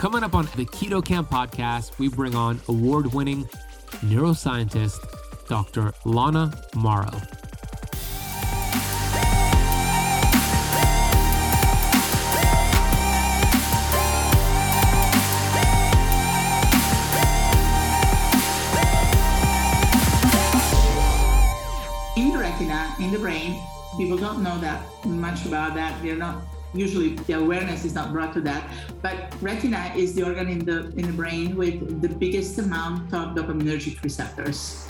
Coming up on the Keto Camp podcast, we bring on award winning neuroscientist Dr. Lana Morrow. in the retina, in the brain, people don't know that much about that. They're not usually the awareness is not brought to that. But retina is the organ in the in the brain with the biggest amount of dopaminergic receptors.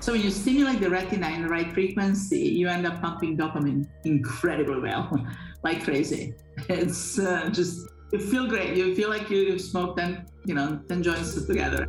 So when you stimulate the retina in the right frequency, you end up pumping dopamine incredibly well, like crazy. It's uh, just you feel great. You feel like you, have smoked ten, you know, ten joints together.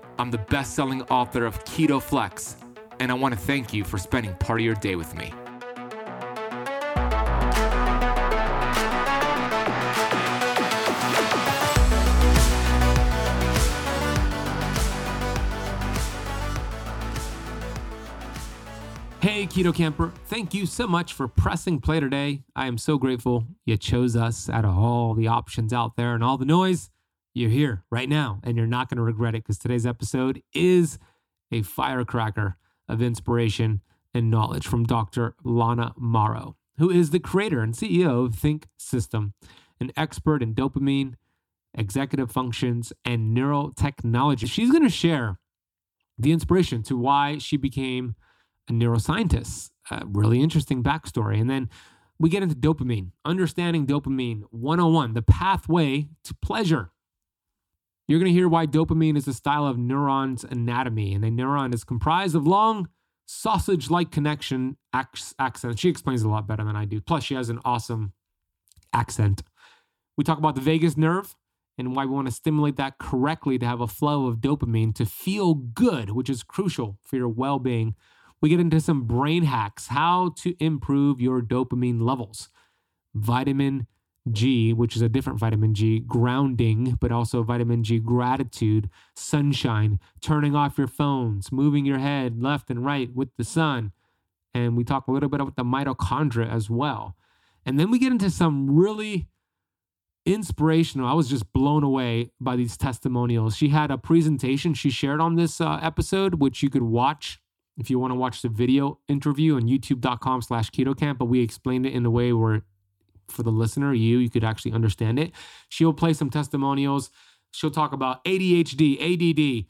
I'm the best selling author of Keto Flex, and I want to thank you for spending part of your day with me. Hey, Keto Camper, thank you so much for pressing play today. I am so grateful you chose us out of all the options out there and all the noise you're here right now and you're not going to regret it because today's episode is a firecracker of inspiration and knowledge from Dr. Lana Morrow, who is the creator and CEO of Think System, an expert in dopamine, executive functions, and neurotechnology. She's going to share the inspiration to why she became a neuroscientist. A really interesting backstory. And then we get into dopamine, understanding dopamine 101, the pathway to pleasure. You're going to hear why dopamine is a style of neuron's anatomy, and a neuron is comprised of long, sausage like connection axons. She explains it a lot better than I do. Plus, she has an awesome accent. We talk about the vagus nerve and why we want to stimulate that correctly to have a flow of dopamine to feel good, which is crucial for your well being. We get into some brain hacks, how to improve your dopamine levels, vitamin G, which is a different vitamin G, grounding, but also vitamin G, gratitude, sunshine, turning off your phones, moving your head left and right with the sun. And we talk a little bit about the mitochondria as well. And then we get into some really inspirational. I was just blown away by these testimonials. She had a presentation she shared on this uh, episode, which you could watch if you want to watch the video interview on youtube.com slash keto camp but we explained it in a way where for the listener, you, you could actually understand it. She'll play some testimonials. She'll talk about ADHD, ADD,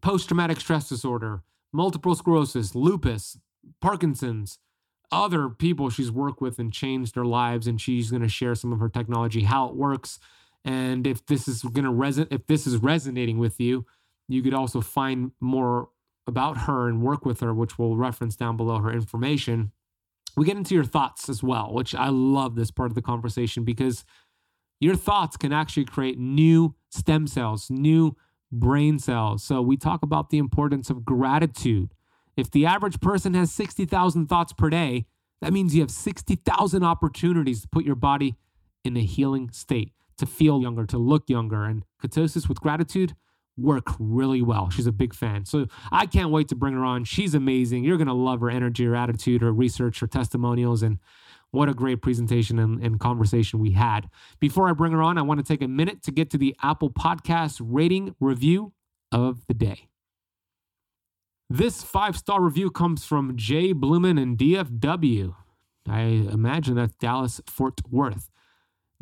post traumatic stress disorder, multiple sclerosis, lupus, Parkinson's, other people she's worked with and changed their lives. And she's going to share some of her technology, how it works. And if this is going to resonate, if this is resonating with you, you could also find more about her and work with her, which we'll reference down below her information we get into your thoughts as well, which I love this part of the conversation because your thoughts can actually create new stem cells, new brain cells. So we talk about the importance of gratitude. If the average person has 60,000 thoughts per day, that means you have 60,000 opportunities to put your body in a healing state, to feel younger, to look younger. And ketosis with gratitude work really well. She's a big fan. So I can't wait to bring her on. She's amazing. You're going to love her energy, her attitude, her research, her testimonials, and what a great presentation and, and, conversation we had. Before I bring her on, I want to take a minute to get to the Apple Podcast rating review of the day. This five star review comes from Jay Blumen and DFW. I imagine that's Dallas Fort Worth.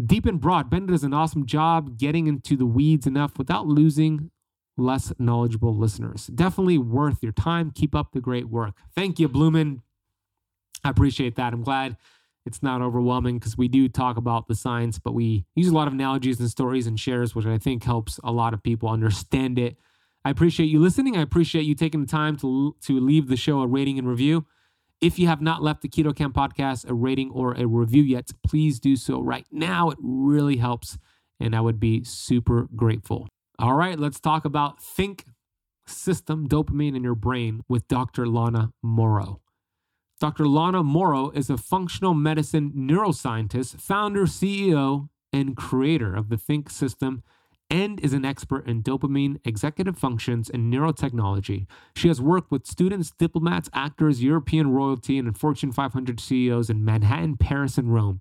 Deep and broad, Ben does an awesome job getting into the weeds enough without losing less knowledgeable listeners. Definitely worth your time. Keep up the great work. Thank you, Blumen. I appreciate that. I'm glad it's not overwhelming because we do talk about the science, but we use a lot of analogies and stories and shares, which I think helps a lot of people understand it. I appreciate you listening. I appreciate you taking the time to, to leave the show a rating and review. If you have not left the Keto Camp podcast a rating or a review yet, please do so right now. It really helps, and I would be super grateful. All right, let's talk about think system dopamine in your brain with Dr. Lana Morrow. Dr. Lana Morrow is a functional medicine neuroscientist, founder, CEO, and creator of the Think system and is an expert in dopamine, executive functions, and neurotechnology. She has worked with students, diplomats, actors, European royalty, and Fortune 500 CEOs in Manhattan, Paris, and Rome.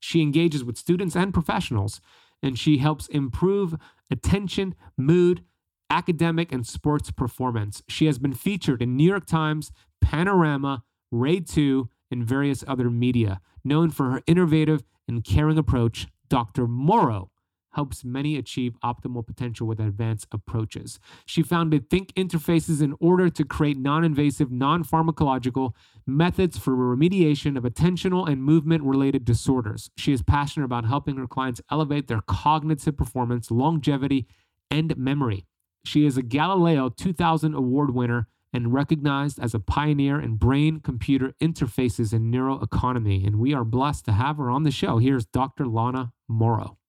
She engages with students and professionals, and she helps improve attention, mood, academic, and sports performance. She has been featured in New York Times, Panorama, RAI 2, and various other media. Known for her innovative and caring approach, Dr. Morrow helps many achieve optimal potential with advanced approaches. She founded Think Interfaces in order to create non invasive, non pharmacological methods for remediation of attentional and movement related disorders. She is passionate about helping her clients elevate their cognitive performance, longevity, and memory. She is a Galileo 2000 award winner and recognized as a pioneer in brain computer interfaces and neuroeconomy. And we are blessed to have her on the show. Here's Dr. Lana Morrow.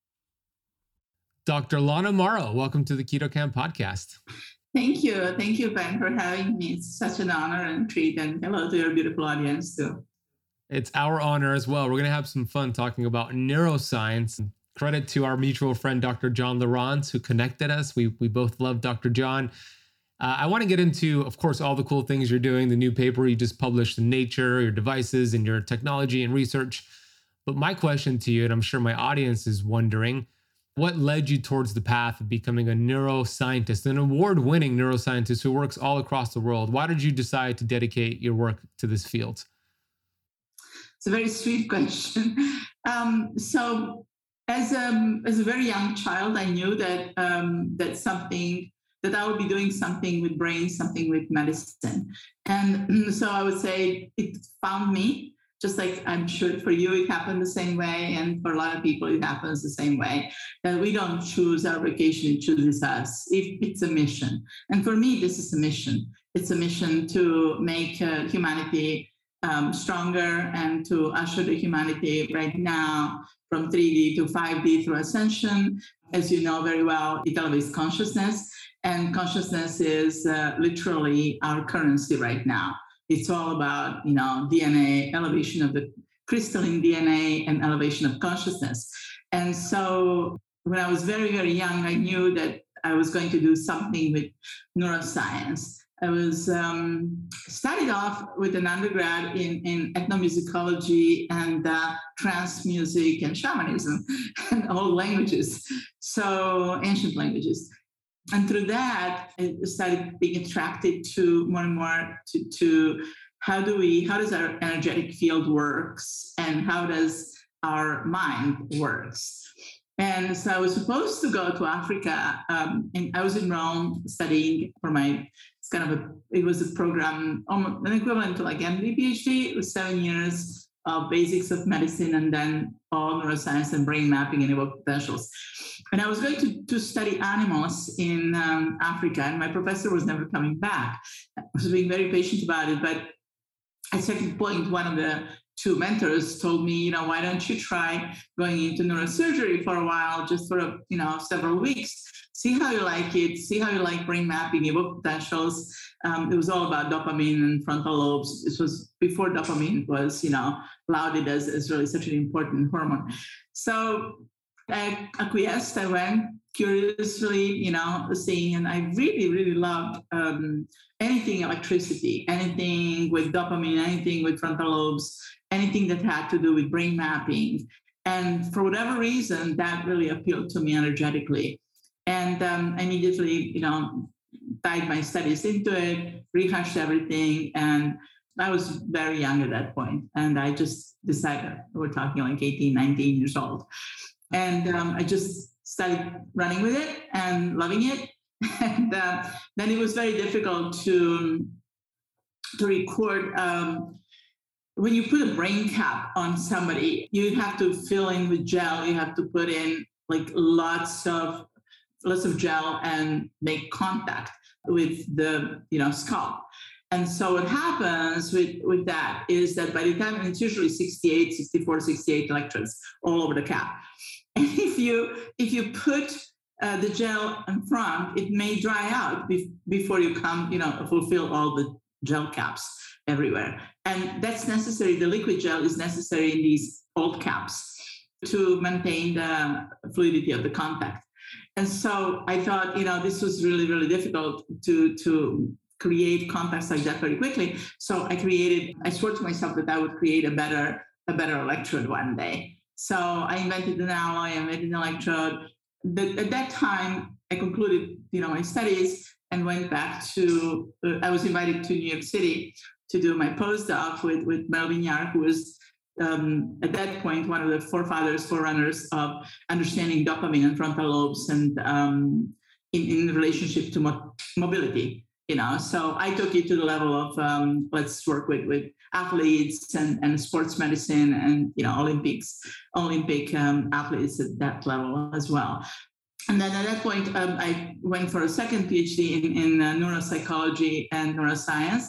Dr. Lana Morrow, welcome to the Keto Camp podcast. Thank you. Thank you, Ben, for having me. It's such an honor and treat. And hello to your beautiful audience, too. It's our honor as well. We're going to have some fun talking about neuroscience. Credit to our mutual friend, Dr. John Lawrence, who connected us. We, we both love Dr. John. Uh, I want to get into, of course, all the cool things you're doing, the new paper you just published in Nature, your devices, and your technology and research. But my question to you, and I'm sure my audience is wondering, what led you towards the path of becoming a neuroscientist, an award winning neuroscientist who works all across the world? Why did you decide to dedicate your work to this field? It's a very sweet question. Um, so, as a, as a very young child, I knew that um, that something that I would be doing something with brain, something with medicine, and so I would say it found me just like I'm sure for you it happened the same way, and for a lot of people it happens the same way. That we don't choose our vocation; it chooses us. If it's a mission, and for me, this is a mission. It's a mission to make uh, humanity um, stronger and to usher the humanity right now from 3D to 5D through ascension. As you know very well, it elevates consciousness, and consciousness is uh, literally our currency right now. It's all about, you know, DNA, elevation of the crystalline DNA and elevation of consciousness. And so when I was very, very young, I knew that I was going to do something with neuroscience. I was um, started off with an undergrad in, in ethnomusicology and uh, trance music and shamanism and all languages, so ancient languages and through that, I started being attracted to more and more to, to how do we, how does our energetic field works and how does our mind works. And so I was supposed to go to Africa, um, and I was in Rome studying for my. It's kind of a. It was a program, almost an equivalent to like MD PhD. It was seven years of basics of medicine, and then all neuroscience and brain mapping and evoked potentials. And I was going to, to study animals in um, Africa, and my professor was never coming back. I was being very patient about it, but at a certain point, one of the two mentors told me, you know, why don't you try going into neurosurgery for a while, just for a, you know, several weeks, see how you like it, see how you like brain mapping, evoke potentials. Um, it was all about dopamine and frontal lobes. This was before dopamine was, you know, lauded as, as really such an important hormone. So I acquiesced. I went curiously, you know, seeing, and I really, really loved um, anything electricity, anything with dopamine, anything with frontal lobes, anything that had to do with brain mapping. And for whatever reason, that really appealed to me energetically. And um, immediately, you know, tied my studies into it, rehashed everything, and I was very young at that point, and I just decided we're talking like 18, 19 years old. And um, I just started running with it and loving it. And uh, then it was very difficult to, to record. Um, when you put a brain cap on somebody, you have to fill in with gel. You have to put in like lots of lots of gel and make contact with the you know scalp And so what happens with, with that is that by the time it's usually 68, 64, 68 electrodes all over the cap. And if you if you put uh, the gel in front, it may dry out be- before you come, you know, fulfill all the gel caps everywhere. And that's necessary. The liquid gel is necessary in these old caps to maintain the fluidity of the contact. And so I thought, you know, this was really, really difficult to to create contacts like that very quickly. So I created, I swore to myself that I would create a better, a better electrode one day. So I invented an alloy, I invented an electrode. At that time, I concluded, you know, my studies and went back to. Uh, I was invited to New York City to do my postdoc with with Melvin Yahr, who was um, at that point one of the forefathers, forerunners of understanding dopamine and frontal lobes and um, in, in relationship to mo- mobility you know? So i took it to the level of um, let's work with with athletes and, and sports medicine and you know olympics olympic um, athletes at that level as well. And then at that point um, i went for a second phd in, in uh, neuropsychology and neuroscience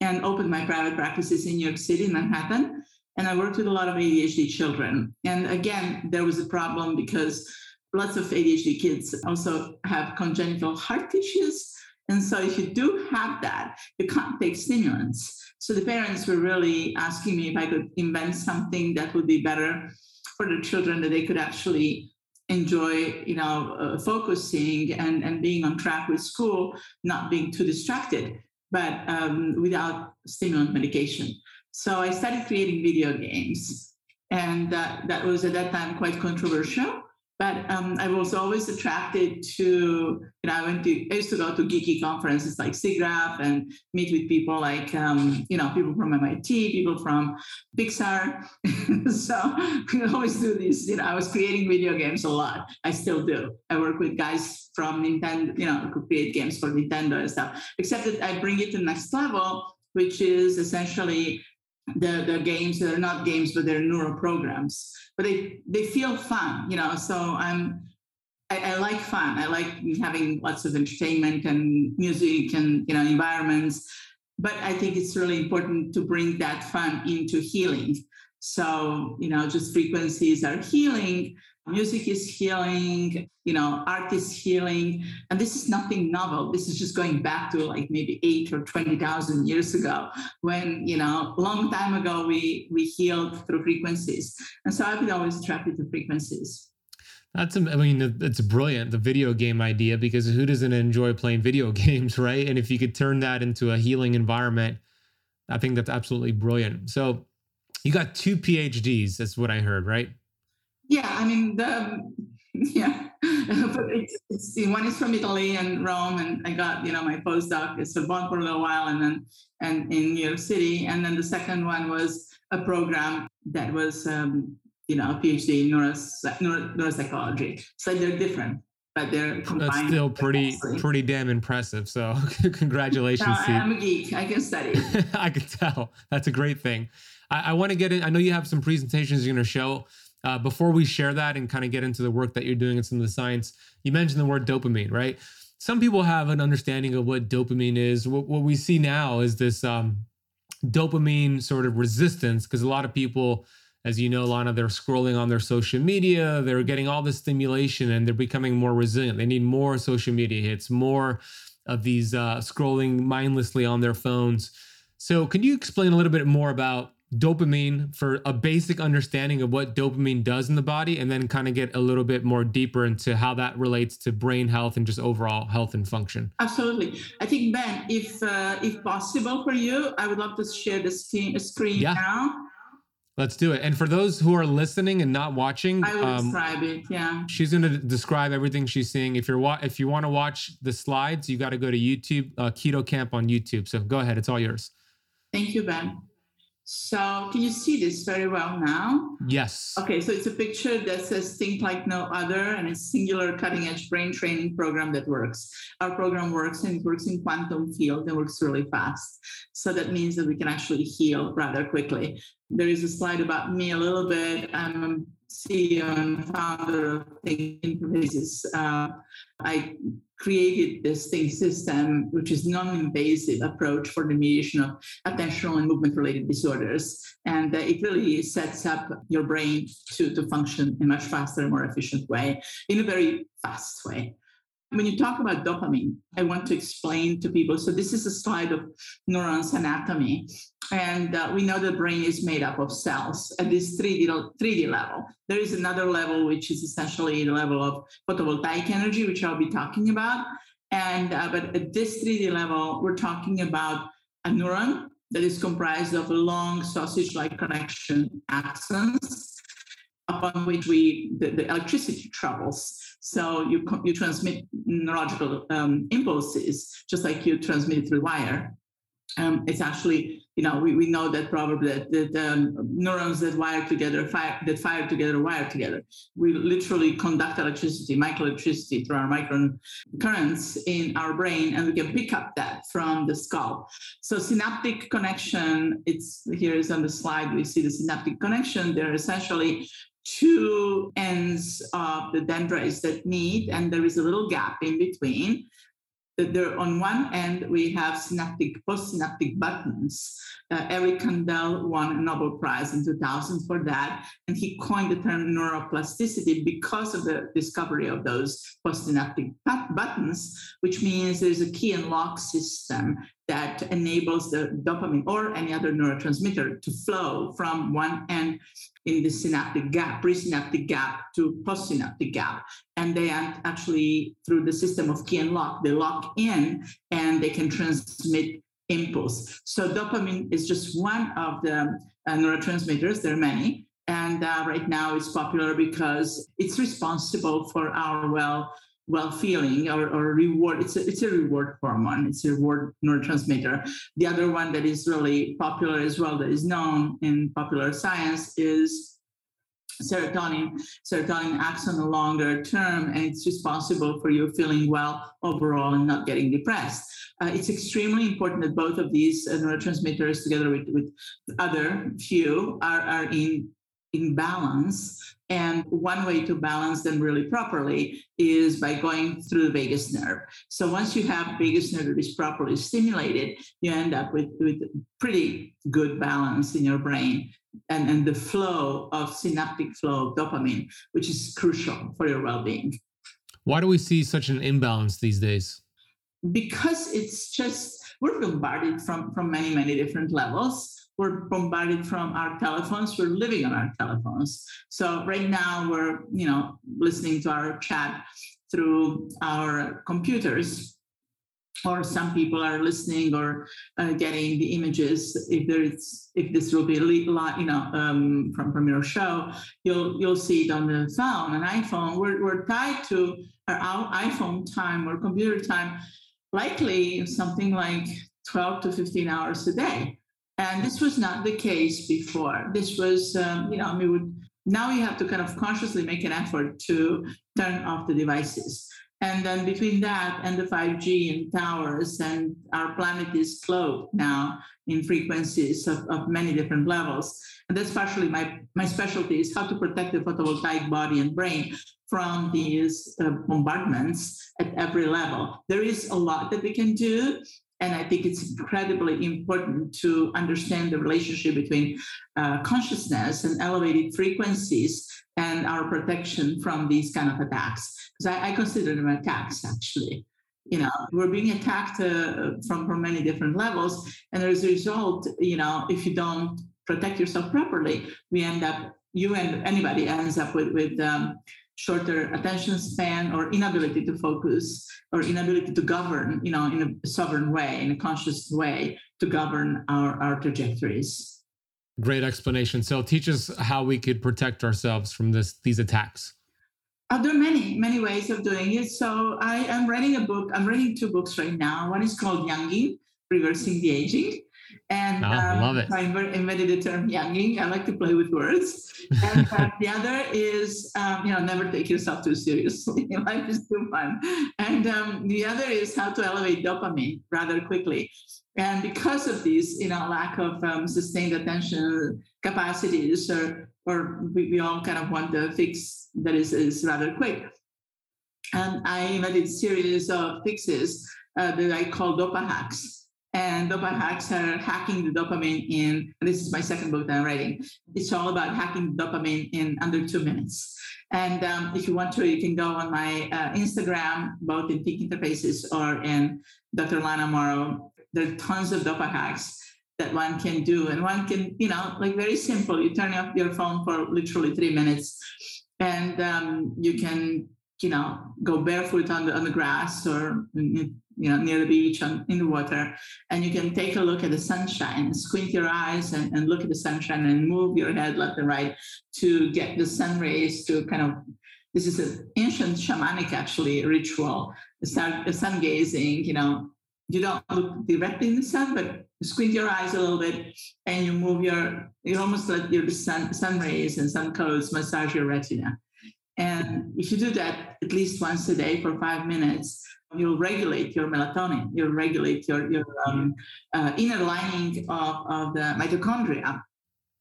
and opened my private practices in new york city manhattan and i worked with a lot of adhd children and again there was a problem because lots of adhd kids also have congenital heart issues and so if you do have that, you can't take stimulants. So the parents were really asking me if I could invent something that would be better for the children that they could actually enjoy, you know, uh, focusing and, and being on track with school, not being too distracted, but um, without stimulant medication. So I started creating video games. And that, that was at that time quite controversial but um, I was always attracted to, you know, I went to, I used to go to geeky conferences like SIGGRAPH and meet with people like, um, you know, people from MIT, people from Pixar. so we always do this, you know, I was creating video games a lot. I still do. I work with guys from Nintendo, you know, create games for Nintendo and stuff, except that I bring it to the next level, which is essentially the, the games that are not games, but they're neural programs. But they, they feel fun, you know. So I'm I, I, like fun. I like having lots of entertainment and music and you know environments. But I think it's really important to bring that fun into healing. So, you know, just frequencies are healing, music is healing, you know, art is healing. And this is nothing novel. This is just going back to like maybe eight or 20,000 years ago when, you know, long time ago we, we healed through frequencies. And so I've been always attracted to frequencies. That's, I mean, it's brilliant, the video game idea, because who doesn't enjoy playing video games, right? And if you could turn that into a healing environment, I think that's absolutely brilliant. So, you got two PhDs. That's what I heard, right? Yeah, I mean the yeah, but it's, it's one is from Italy and Rome, and I got you know my postdoc at Sorbonne for a little while, and then and in New York City, and then the second one was a program that was um, you know a PhD in neuros, neuro, neuropsychology. So they're different but they're That's still pretty pretty damn impressive. So congratulations. No, I'm a geek. I can study. I can tell. That's a great thing. I, I want to get in. I know you have some presentations you're going to show. Uh, before we share that and kind of get into the work that you're doing and some of the science, you mentioned the word dopamine, right? Some people have an understanding of what dopamine is. What, what we see now is this um, dopamine sort of resistance because a lot of people, as you know, Lana, they're scrolling on their social media, they're getting all this stimulation and they're becoming more resilient. They need more social media hits, more of these uh, scrolling mindlessly on their phones. So, can you explain a little bit more about dopamine for a basic understanding of what dopamine does in the body and then kind of get a little bit more deeper into how that relates to brain health and just overall health and function absolutely i think ben if uh, if possible for you i would love to share the screen, screen yeah. now Let's do it. And for those who are listening and not watching, I will um, describe it. Yeah, she's going to describe everything she's seeing. If you're wa- if you want to watch the slides, you got to go to YouTube, uh, Keto Camp on YouTube. So go ahead, it's all yours. Thank you, Ben. So can you see this very well now? Yes. Okay, so it's a picture that says think like no other and it's singular cutting edge brain training program that works. Our program works and it works in quantum field and works really fast. So that means that we can actually heal rather quickly. There is a slide about me a little bit. I'm CEO and founder of Think Interfaces, uh, I created this Think system, which is non-invasive approach for the mediation of attentional and movement-related disorders. And uh, it really sets up your brain to, to function in a much faster and more efficient way, in a very fast way. When you talk about dopamine, I want to explain to people. So, this is a slide of neurons anatomy. And uh, we know the brain is made up of cells at this 3D, 3D level. There is another level, which is essentially the level of photovoltaic energy, which I'll be talking about. And uh, but at this 3D level, we're talking about a neuron that is comprised of a long sausage-like connection axons upon which we the, the electricity travels. So you you transmit neurological um, impulses just like you transmit through wire. Um, it's actually you know we, we know that probably that, that um, neurons that wire together fire that fire together wire together. We literally conduct electricity microelectricity through our micron currents in our brain and we can pick up that from the skull. So synaptic connection it's here is on the slide we see the synaptic connection. They're essentially two ends of the dendrites that meet, and there is a little gap in between. There, on one end, we have synaptic postsynaptic buttons. Uh, Eric Kandel won a Nobel Prize in 2000 for that, and he coined the term neuroplasticity because of the discovery of those postsynaptic buttons, which means there's a key and lock system that enables the dopamine or any other neurotransmitter to flow from one end in the synaptic gap, presynaptic gap to postsynaptic gap. And they actually, through the system of key and lock, they lock in and they can transmit impulse. So dopamine is just one of the uh, neurotransmitters. There are many. And uh, right now it's popular because it's responsible for our well well feeling or, or reward it's a, it's a reward hormone it's a reward neurotransmitter. The other one that is really popular as well that is known in popular science is serotonin. Serotonin acts on the longer term and it's responsible for you feeling well overall and not getting depressed. Uh, it's extremely important that both of these uh, neurotransmitters together with, with other few are, are in in balance. And one way to balance them really properly is by going through the vagus nerve. So once you have vagus nerve that is properly stimulated, you end up with, with pretty good balance in your brain and, and the flow of synaptic flow of dopamine, which is crucial for your well-being. Why do we see such an imbalance these days? Because it's just we're bombarded from from many many different levels we're bombarded from our telephones. We're living on our telephones. So right now we're you know listening to our chat through our computers. Or some people are listening or uh, getting the images. If there is if this will be you know um, from from your show you'll you'll see it on the phone an iphone. We're, we're tied to our iphone time or computer time likely something like 12 to 15 hours a day and this was not the case before. This was, um, you know, would now you have to kind of consciously make an effort to turn off the devices. And then between that and the 5G and towers, and our planet is clothed now in frequencies of, of many different levels. And that's partially my, my specialty is how to protect the photovoltaic body and brain from these uh, bombardments at every level. There is a lot that we can do. And I think it's incredibly important to understand the relationship between uh, consciousness and elevated frequencies and our protection from these kind of attacks. Because I, I, consider them attacks, actually. You know, we're being attacked uh, from, from many different levels. And as a result, you know, if you don't protect yourself properly, we end up, you and anybody ends up with, with um, shorter attention span or inability to focus or inability to govern you know in a sovereign way in a conscious way to govern our, our trajectories. Great explanation. So teach us how we could protect ourselves from this these attacks. Uh, there are many many ways of doing it. So i am writing a book i'm writing two books right now. One is called younging reversing the aging and oh, um, love it. I invented the term younging. I like to play with words. And uh, the other is, um, you know, never take yourself too seriously. Life is too fun. And um, the other is how to elevate dopamine rather quickly. And because of this, you know, lack of um, sustained attention capacities or or we, we all kind of want the fix that is, is rather quick. And I invented a series of fixes uh, that I call dopa hacks. And dopa hacks are hacking the dopamine in, this is my second book that I'm writing. It's all about hacking dopamine in under two minutes. And um, if you want to, you can go on my uh, Instagram, both in Peak Interfaces or in Dr. Lana Morrow. There are tons of dopa hacks that one can do. And one can, you know, like very simple. You turn off your phone for literally three minutes and um, you can, you know, go barefoot on the, on the grass or you know, near the beach in the water, and you can take a look at the sunshine, squint your eyes and, and look at the sunshine and move your head left and right to get the sun rays to kind of this is an ancient shamanic actually ritual. Start sun gazing, you know, you don't look directly in the sun, but squint your eyes a little bit and you move your, you almost let your sun, sun rays and sun codes massage your retina. And if you do that at least once a day for five minutes, you'll regulate your melatonin, you'll regulate your, your um, uh, inner lining of, of the mitochondria.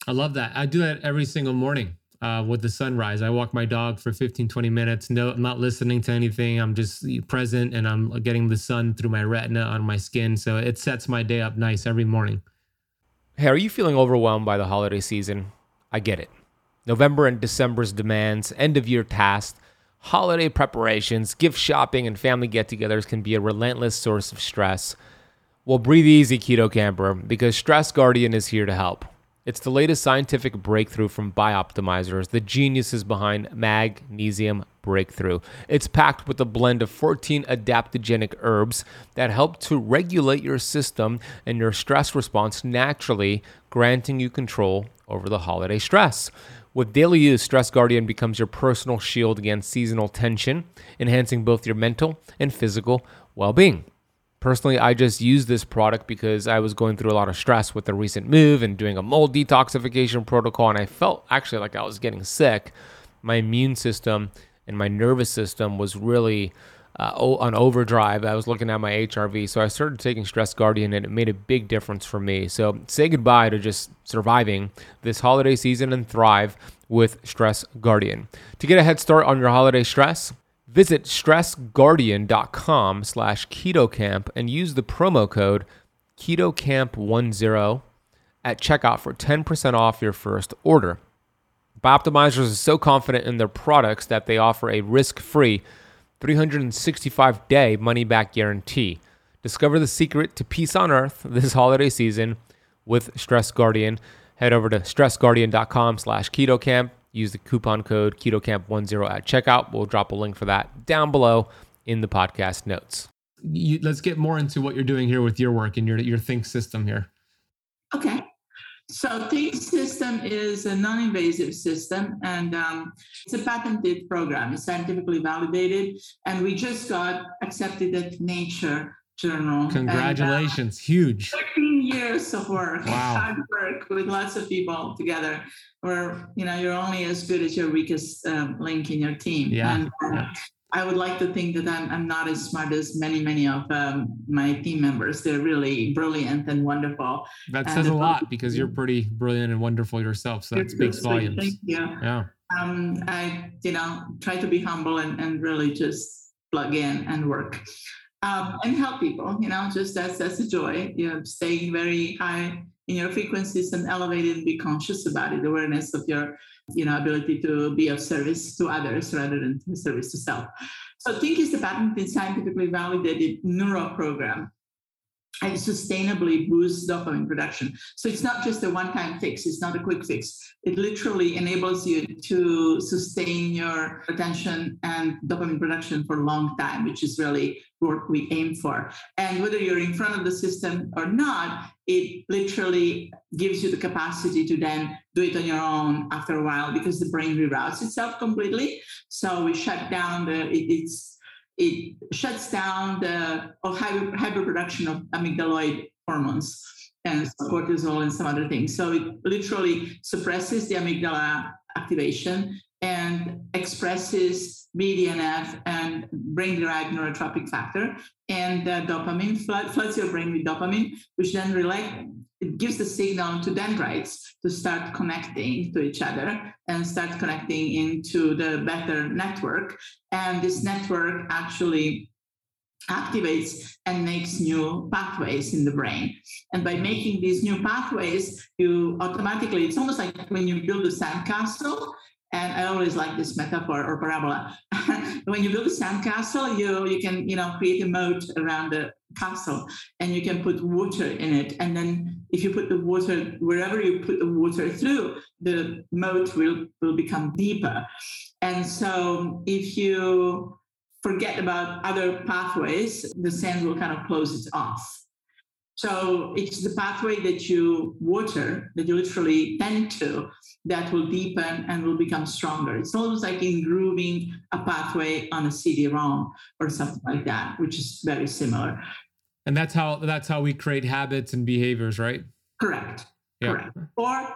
I love that. I do that every single morning uh, with the sunrise. I walk my dog for 15, 20 minutes. No, I'm not listening to anything. I'm just present and I'm getting the sun through my retina on my skin. So it sets my day up nice every morning. Hey, are you feeling overwhelmed by the holiday season? I get it. November and December's demands, end of year tasks, Holiday preparations, gift shopping, and family get togethers can be a relentless source of stress. Well, breathe easy, Keto Camper, because Stress Guardian is here to help. It's the latest scientific breakthrough from Bioptimizers, the geniuses behind Magnesium Breakthrough. It's packed with a blend of 14 adaptogenic herbs that help to regulate your system and your stress response naturally, granting you control over the holiday stress. With daily use, Stress Guardian becomes your personal shield against seasonal tension, enhancing both your mental and physical well being. Personally, I just used this product because I was going through a lot of stress with the recent move and doing a mold detoxification protocol, and I felt actually like I was getting sick. My immune system and my nervous system was really uh, on overdrive. I was looking at my HRV, so I started taking Stress Guardian, and it made a big difference for me. So say goodbye to just surviving this holiday season and thrive with Stress Guardian. To get a head start on your holiday stress, visit stressguardian.com slash ketocamp and use the promo code ketocamp10 at checkout for 10% off your first order. Bioptimizers is so confident in their products that they offer a risk-free 365 day money back guarantee. Discover the secret to peace on earth this holiday season with Stress Guardian. Head over to stressguardian.com slash ketocamp. Use the coupon code ketocamp10 at checkout. We'll drop a link for that down below in the podcast notes. You, let's get more into what you're doing here with your work and your, your Think system here. Okay. So Think System is a non-invasive system, and um, it's a patented program. It's scientifically validated, and we just got accepted at Nature Journal. Congratulations! And, uh, Huge. 13 years of work, wow. hard work with lots of people together. Where you know you're only as good as your weakest um, link in your team. Yeah. And, uh, yeah. I would like to think that I'm, I'm not as smart as many, many of um, my team members. They're really brilliant and wonderful. That says and a lot because you're pretty brilliant and wonderful yourself. So that speaks volumes. Thank you. Yeah. Um, I, you know, try to be humble and, and really just plug in and work. Um, and help people, you know, just that's that's a joy. You know, staying very high in your frequencies and elevated and be conscious about it, awareness of your you know, ability to be of service to others rather than service to self. So Think is the patent patented scientifically validated neuro program and sustainably boosts dopamine production. So it's not just a one-time fix, it's not a quick fix. It literally enables you to sustain your attention and dopamine production for a long time, which is really what we aim for. And whether you're in front of the system or not, it literally gives you the capacity to then do it on your own after a while because the brain reroutes itself completely. So we shut down the it, it's it shuts down the hyper, hyperproduction of amygdaloid hormones and cortisol and some other things. So it literally suppresses the amygdala activation and expresses BDNF and brain-derived neurotrophic factor, and uh, dopamine flood, floods your brain with dopamine, which then relax, it gives the signal to dendrites to start connecting to each other and start connecting into the better network. And this network actually activates and makes new pathways in the brain. And by making these new pathways, you automatically, it's almost like when you build a sandcastle. And I always like this metaphor or parabola. when you build a sandcastle, you you can you know create a moat around the castle, and you can put water in it. And then if you put the water wherever you put the water through, the moat will will become deeper. And so if you forget about other pathways, the sand will kind of close it off. So it's the pathway that you water, that you literally tend to, that will deepen and will become stronger. It's almost like grooving a pathway on a CD-ROM or something like that, which is very similar. And that's how that's how we create habits and behaviors, right? Correct. Yeah. Correct. Or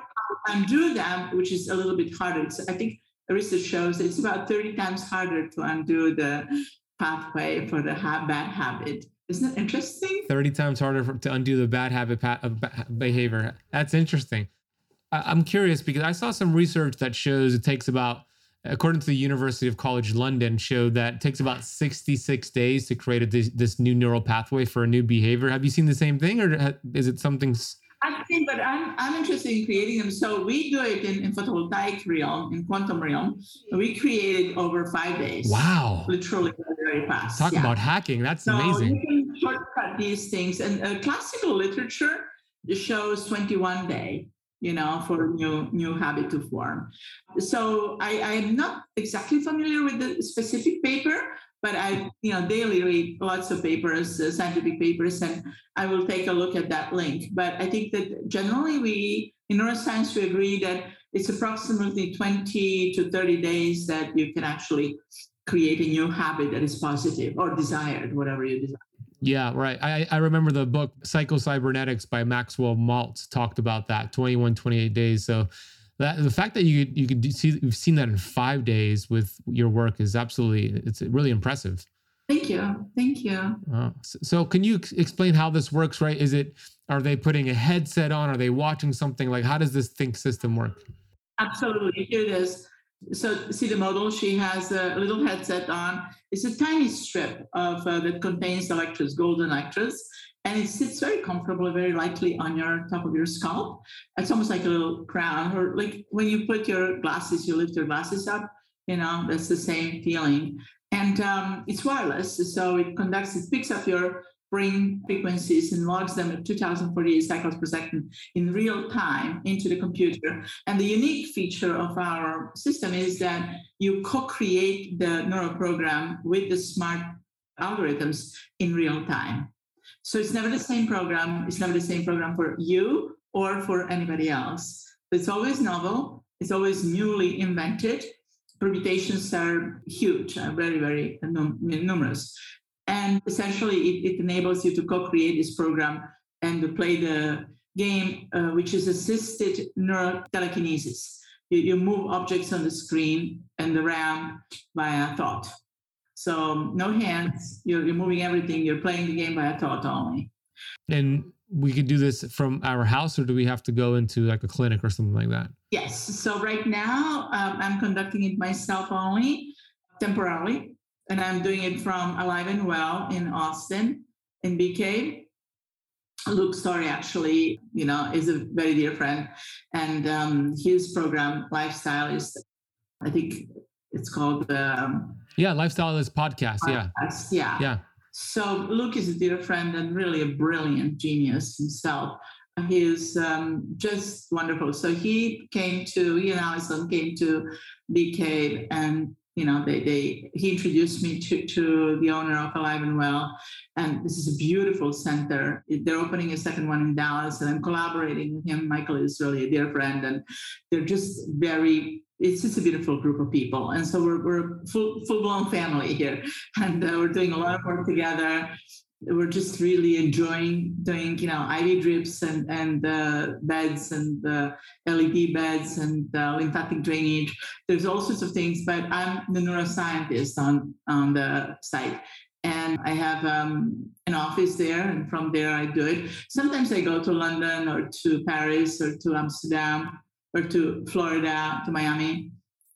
undo them, which is a little bit harder. It's, I think research shows it's about 30 times harder to undo the pathway for the ha- bad habit. Isn't that interesting? 30 times harder for, to undo the bad habit pa- behavior. That's interesting. I- I'm curious because I saw some research that shows it takes about, according to the University of College London, showed that it takes about 66 days to create a, this, new neural pathway for a new behavior. Have you seen the same thing or is it something I think, but I'm, I'm interested in creating them. So we do it in, in photovoltaic realm, in quantum realm. We create it over five days. Wow. Literally very fast. Talk yeah. about hacking. That's so amazing. You can shortcut these things. And uh, classical literature shows 21 day you know, for new new habit to form. So I, I'm not exactly familiar with the specific paper, but I, you know, daily read lots of papers, uh, scientific papers, and I will take a look at that link. But I think that generally we, in neuroscience, we agree that it's approximately 20 to 30 days that you can actually create a new habit that is positive or desired, whatever you desire. Yeah, right. I, I remember the book Psycho-Cybernetics by Maxwell Maltz talked about that 21, 28 days. So that the fact that you you could see you've seen that in five days with your work is absolutely it's really impressive. Thank you, thank you. So, can you explain how this works? Right? Is it are they putting a headset on? Are they watching something? Like how does this think system work? Absolutely, here it is. So see the model. She has a little headset on. It's a tiny strip of uh, that contains electrodes, golden electrodes, and it sits very comfortably, very lightly on your top of your scalp. It's almost like a little crown, or like when you put your glasses, you lift your glasses up. You know, that's the same feeling. And um, it's wireless, so it conducts, it picks up your brain frequencies and logs them at 2048 cycles per second in real time into the computer. And the unique feature of our system is that you co-create the neural program with the smart algorithms in real time. So it's never the same program. It's never the same program for you or for anybody else. It's always novel. It's always newly invented. Permutations are huge, very, very numerous. And essentially, it, it enables you to co-create this program and to play the game, uh, which is assisted neural telekinesis. You, you move objects on the screen and the RAM via thought. So no hands. You're, you're moving everything. You're playing the game by a thought only. And we could do this from our house, or do we have to go into like a clinic or something like that? Yes. So right now, um, I'm conducting it myself only, temporarily, and I'm doing it from Alive and Well in Austin, in BK. Luke Storey actually, you know, is a very dear friend, and um, his program Life Stylist, I think it's called um, yeah, Life Stylist podcast. podcast. Yeah. Yeah. Yeah. So Luke is a dear friend and really a brilliant genius himself. He's um, just wonderful. So he came to, you he and Allison came to BK and you know, they, they he introduced me to, to the owner of Alive and Well. And this is a beautiful center. They're opening a second one in Dallas, and I'm collaborating with him. Michael is really a dear friend, and they're just very it's just a beautiful group of people. And so we're, we're full, full blown family here. And uh, we're doing a lot of work together. We're just really enjoying doing, you know, IV drips and, and uh, beds and uh, LED beds and uh, lymphatic drainage. There's all sorts of things, but I'm the neuroscientist on, on the site. and I have um, an office there, and from there I do it. Sometimes I go to London or to Paris or to Amsterdam or to Florida, to Miami.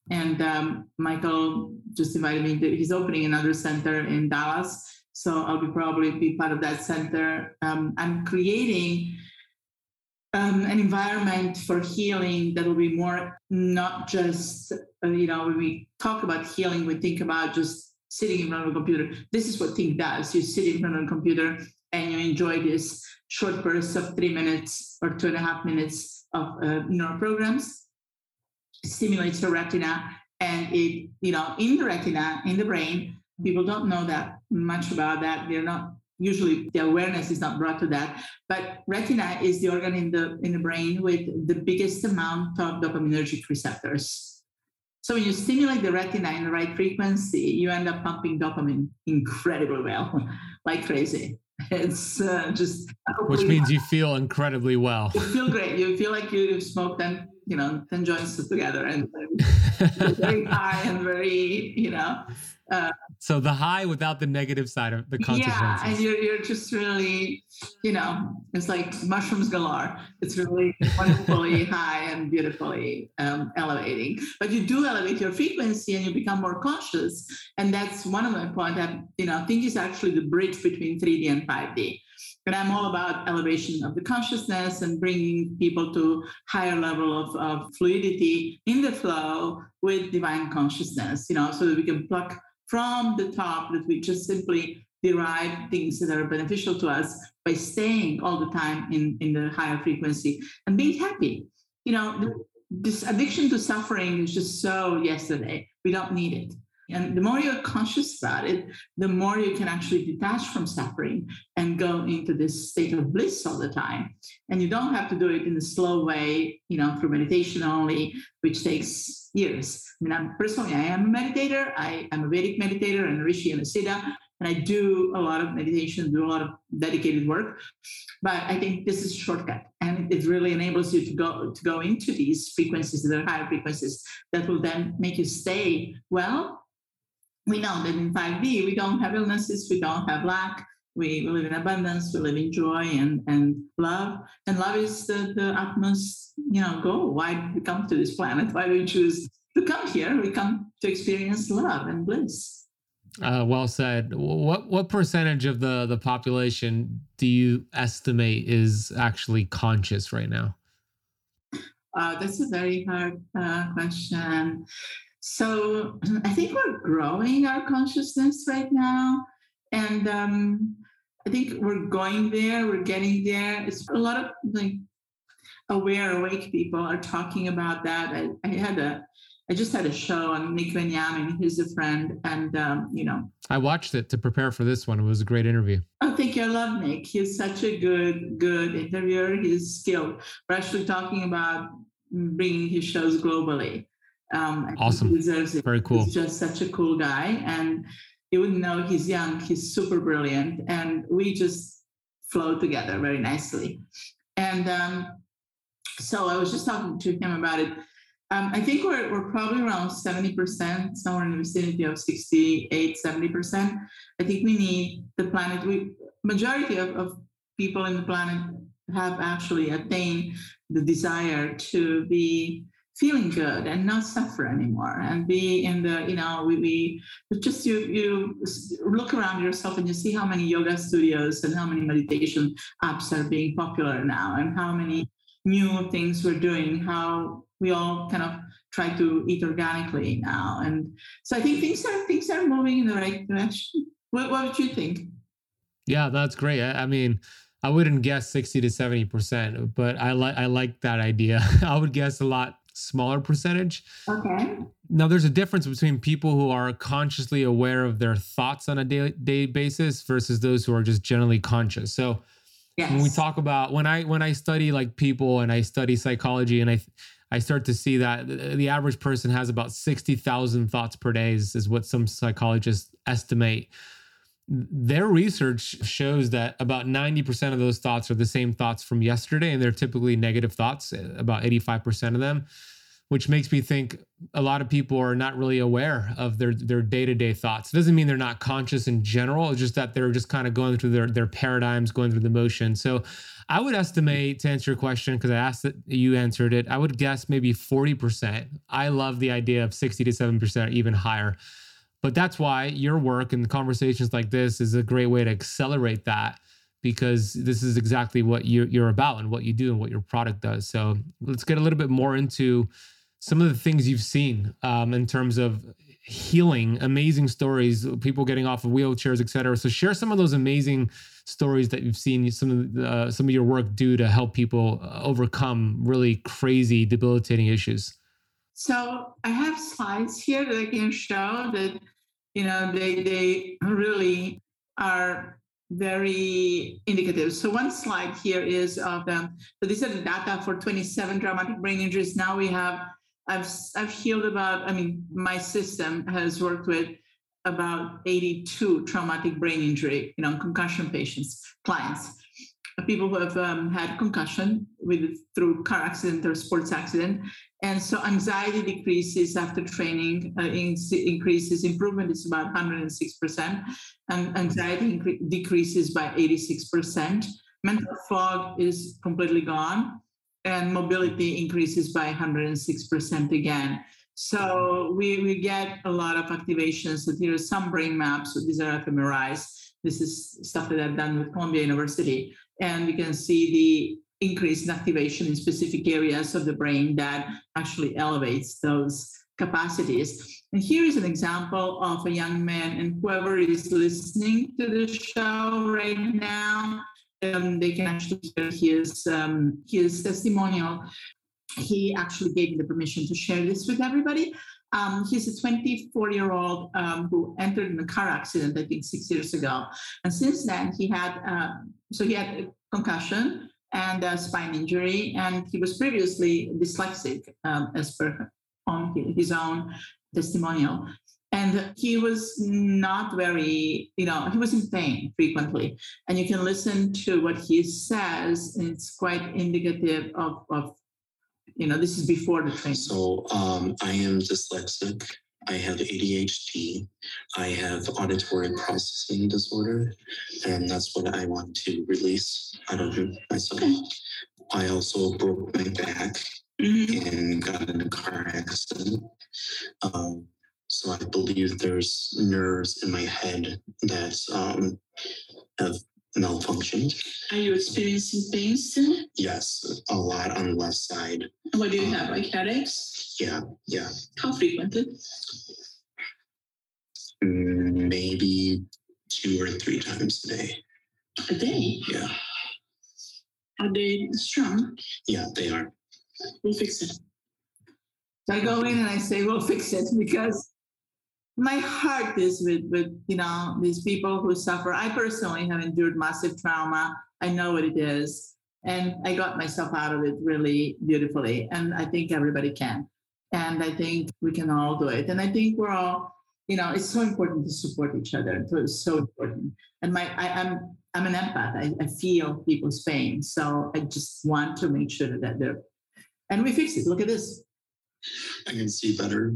And um, Michael just invited me. To, he's opening another center in Dallas, so I'll be probably be part of that center. Um, I'm creating um, an environment for healing that will be more not just uh, you know when we talk about healing, we think about just sitting in front of a computer. This is what Think does. You sit in front of a computer and you enjoy this short bursts of three minutes or two and a half minutes of uh, neural programs. Stimulates your retina and it, you know, in the retina, in the brain, people don't know that much about that. They're not usually the awareness is not brought to that. But retina is the organ in the in the brain with the biggest amount of dopaminergic receptors. So when you stimulate the retina in the right frequency, you end up pumping dopamine incredibly well, like crazy. It's uh, just which means you feel incredibly well. You feel great. You feel like you've smoked 10, you know, 10 joints together and very high and very, you know, uh, so the high without the negative side of the consequences. Yeah, and you're, you're just really, you know, it's like mushrooms galore. It's really wonderfully high and beautifully um, elevating. But you do elevate your frequency and you become more conscious. And that's one of my points that, you know, I think is actually the bridge between 3D and 5D. And I'm all about elevation of the consciousness and bringing people to higher level of, of fluidity in the flow with divine consciousness, you know, so that we can pluck from the top that we just simply derive things that are beneficial to us by staying all the time in, in the higher frequency and being happy. You know, this addiction to suffering is just so yesterday. We don't need it. And the more you're conscious about it, the more you can actually detach from suffering and go into this state of bliss all the time. And you don't have to do it in a slow way, you know, through meditation only, which takes years. I mean, I'm personally, I am a meditator. I am a Vedic meditator and a Rishi and a Siddha, and I do a lot of meditation, do a lot of dedicated work. But I think this is a shortcut, and it really enables you to go to go into these frequencies are higher frequencies that will then make you stay well we know that in 5D, we don't have illnesses, we don't have lack, we, live in abundance, we live in joy and, and love. And love is the, the utmost, you know, goal. Why we come to this planet? Why we choose to come here? We come to experience love and bliss. Uh, well said. What what percentage of the the population do you estimate is actually conscious right now? Uh, that's a very hard uh, question. So I think we're growing our consciousness right now. And um, I think we're going there, we're getting there. It's a lot of like aware, awake people are talking about that. I, I had a I just had a show on Nick Benjamin. He's a friend, and um, you know, I watched it to prepare for this one. It was a great interview. Oh, thank you. I love Nick. He's such a good, good interviewer. He's skilled. We're actually talking about bringing his shows globally. Um, awesome. He deserves it. Very cool. He's just such a cool guy. And you wouldn't know he's young, he's super brilliant. And we just flow together very nicely. And um, so I was just talking to him about it. Um, I think we're, we're probably around 70%, somewhere in the vicinity of 68, 70%. I think we need the planet. We majority of, of people in the planet have actually attained the desire to be feeling good and not suffer anymore and be in the you know we, we just you you look around yourself and you see how many yoga studios and how many meditation apps are being popular now and how many new things we're doing how we all kind of try to eat organically now. And so i think things are things are moving in the right direction. What, what would you think? Yeah that's great. I, I mean I wouldn't guess 60 to 70%, but I like I like that idea. I would guess a lot smaller percentage. Okay. Now, there's a difference between people who are consciously aware of their thoughts on a daily day basis versus those who are just generally conscious. So, yes. when we talk about when I when I study like people and I study psychology and I I start to see that the average person has about sixty thousand thoughts per day is, is what some psychologists estimate. Their research shows that about 90% of those thoughts are the same thoughts from yesterday, and they're typically negative thoughts, about 85% of them which makes me think a lot of people are not really aware of their their day-to-day thoughts. It doesn't mean they're not conscious in general, it's just that they're just kind of going through their their paradigms, going through the motion. So I would estimate to answer your question, because I asked that you answered it, I would guess maybe 40%. I love the idea of 60 to 7%, or even higher. But that's why your work and conversations like this is a great way to accelerate that because this is exactly what you're, you're about and what you do and what your product does. So let's get a little bit more into some of the things you've seen um, in terms of healing, amazing stories, people getting off of wheelchairs, et cetera. So share some of those amazing stories that you've seen some of the, uh, some of your work do to help people uh, overcome really crazy, debilitating issues. So I have slides here that I can show that you know they they really are very indicative. So one slide here is of them. So these are the data for 27 traumatic brain injuries. Now we have I've I've healed about. I mean, my system has worked with about 82 traumatic brain injury, you know, concussion patients, clients, people who have um, had concussion with through car accident or sports accident, and so anxiety decreases after training, uh, in, increases. Improvement is about 106 percent, and anxiety incre- decreases by 86 percent. Mental fog is completely gone and mobility mm-hmm. increases by 106% again. So mm-hmm. we, we get a lot of activations. So here are some brain maps. So these are fMRIs. This is stuff that I've done with Columbia University. And we can see the increase in activation in specific areas of the brain that actually elevates those capacities. And here is an example of a young man, and whoever is listening to the show right now, um, they can actually hear his um, his testimonial. He actually gave me the permission to share this with everybody. Um, he's a 24 year old um, who entered in a car accident, I think six years ago. And since then, he had, uh, so he had a concussion and a spine injury, and he was previously dyslexic, um, as per on his own testimonial and he was not very you know he was in pain frequently. And you can listen to what he says and it's quite indicative of, of you know this is before the training. So um, i am dyslexic. I have adhd i have auditory processing disorder and that's what i want to release out of myself. I also broke my back mm-hmm. and got in a car accident. Um, so I believe there's nerves in my head that um, have malfunctioned. Are you experiencing pain still? Yes, a lot on the left side. What do you um, have, like headaches? Yeah, yeah. How frequently? Maybe two or three times a day. A day? Yeah. Are they strong? Yeah, they are. We'll fix it. I go in and I say, we'll fix it because my heart is with with you know these people who suffer. I personally have endured massive trauma. I know what it is, and I got myself out of it really beautifully. And I think everybody can, and I think we can all do it. And I think we're all, you know, it's so important to support each other. It's so important. And my I, am I'm, I'm an empath. I, I feel people's pain, so I just want to make sure that they're. And we fix it. Look at this. I can see better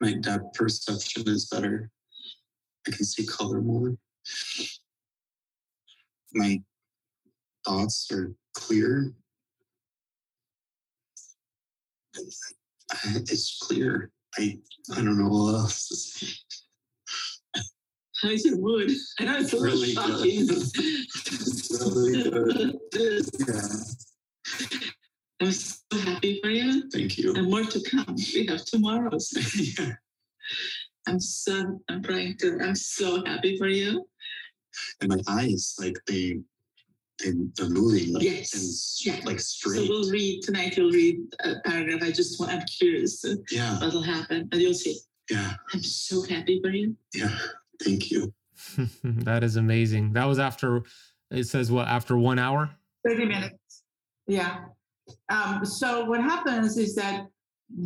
my depth perception is better. I can see color more. My thoughts are clear. It's clear. I I don't know what else to say. How's your mood? I know it's a little really shocking. Good. really good. yeah. I'm so happy for you. Thank you. And more to come. We have tomorrows. yeah. I'm so I'm trying to I'm so happy for you. And my eyes, like they they they're moving like yes. and yeah. like straight. So we'll read tonight you'll read a paragraph. I just want I'm curious yeah. what'll happen. And you'll see. Yeah. I'm so happy for you. Yeah. Thank you. that is amazing. That was after it says what after one hour? 30 minutes. Yeah. Um, so what happens is that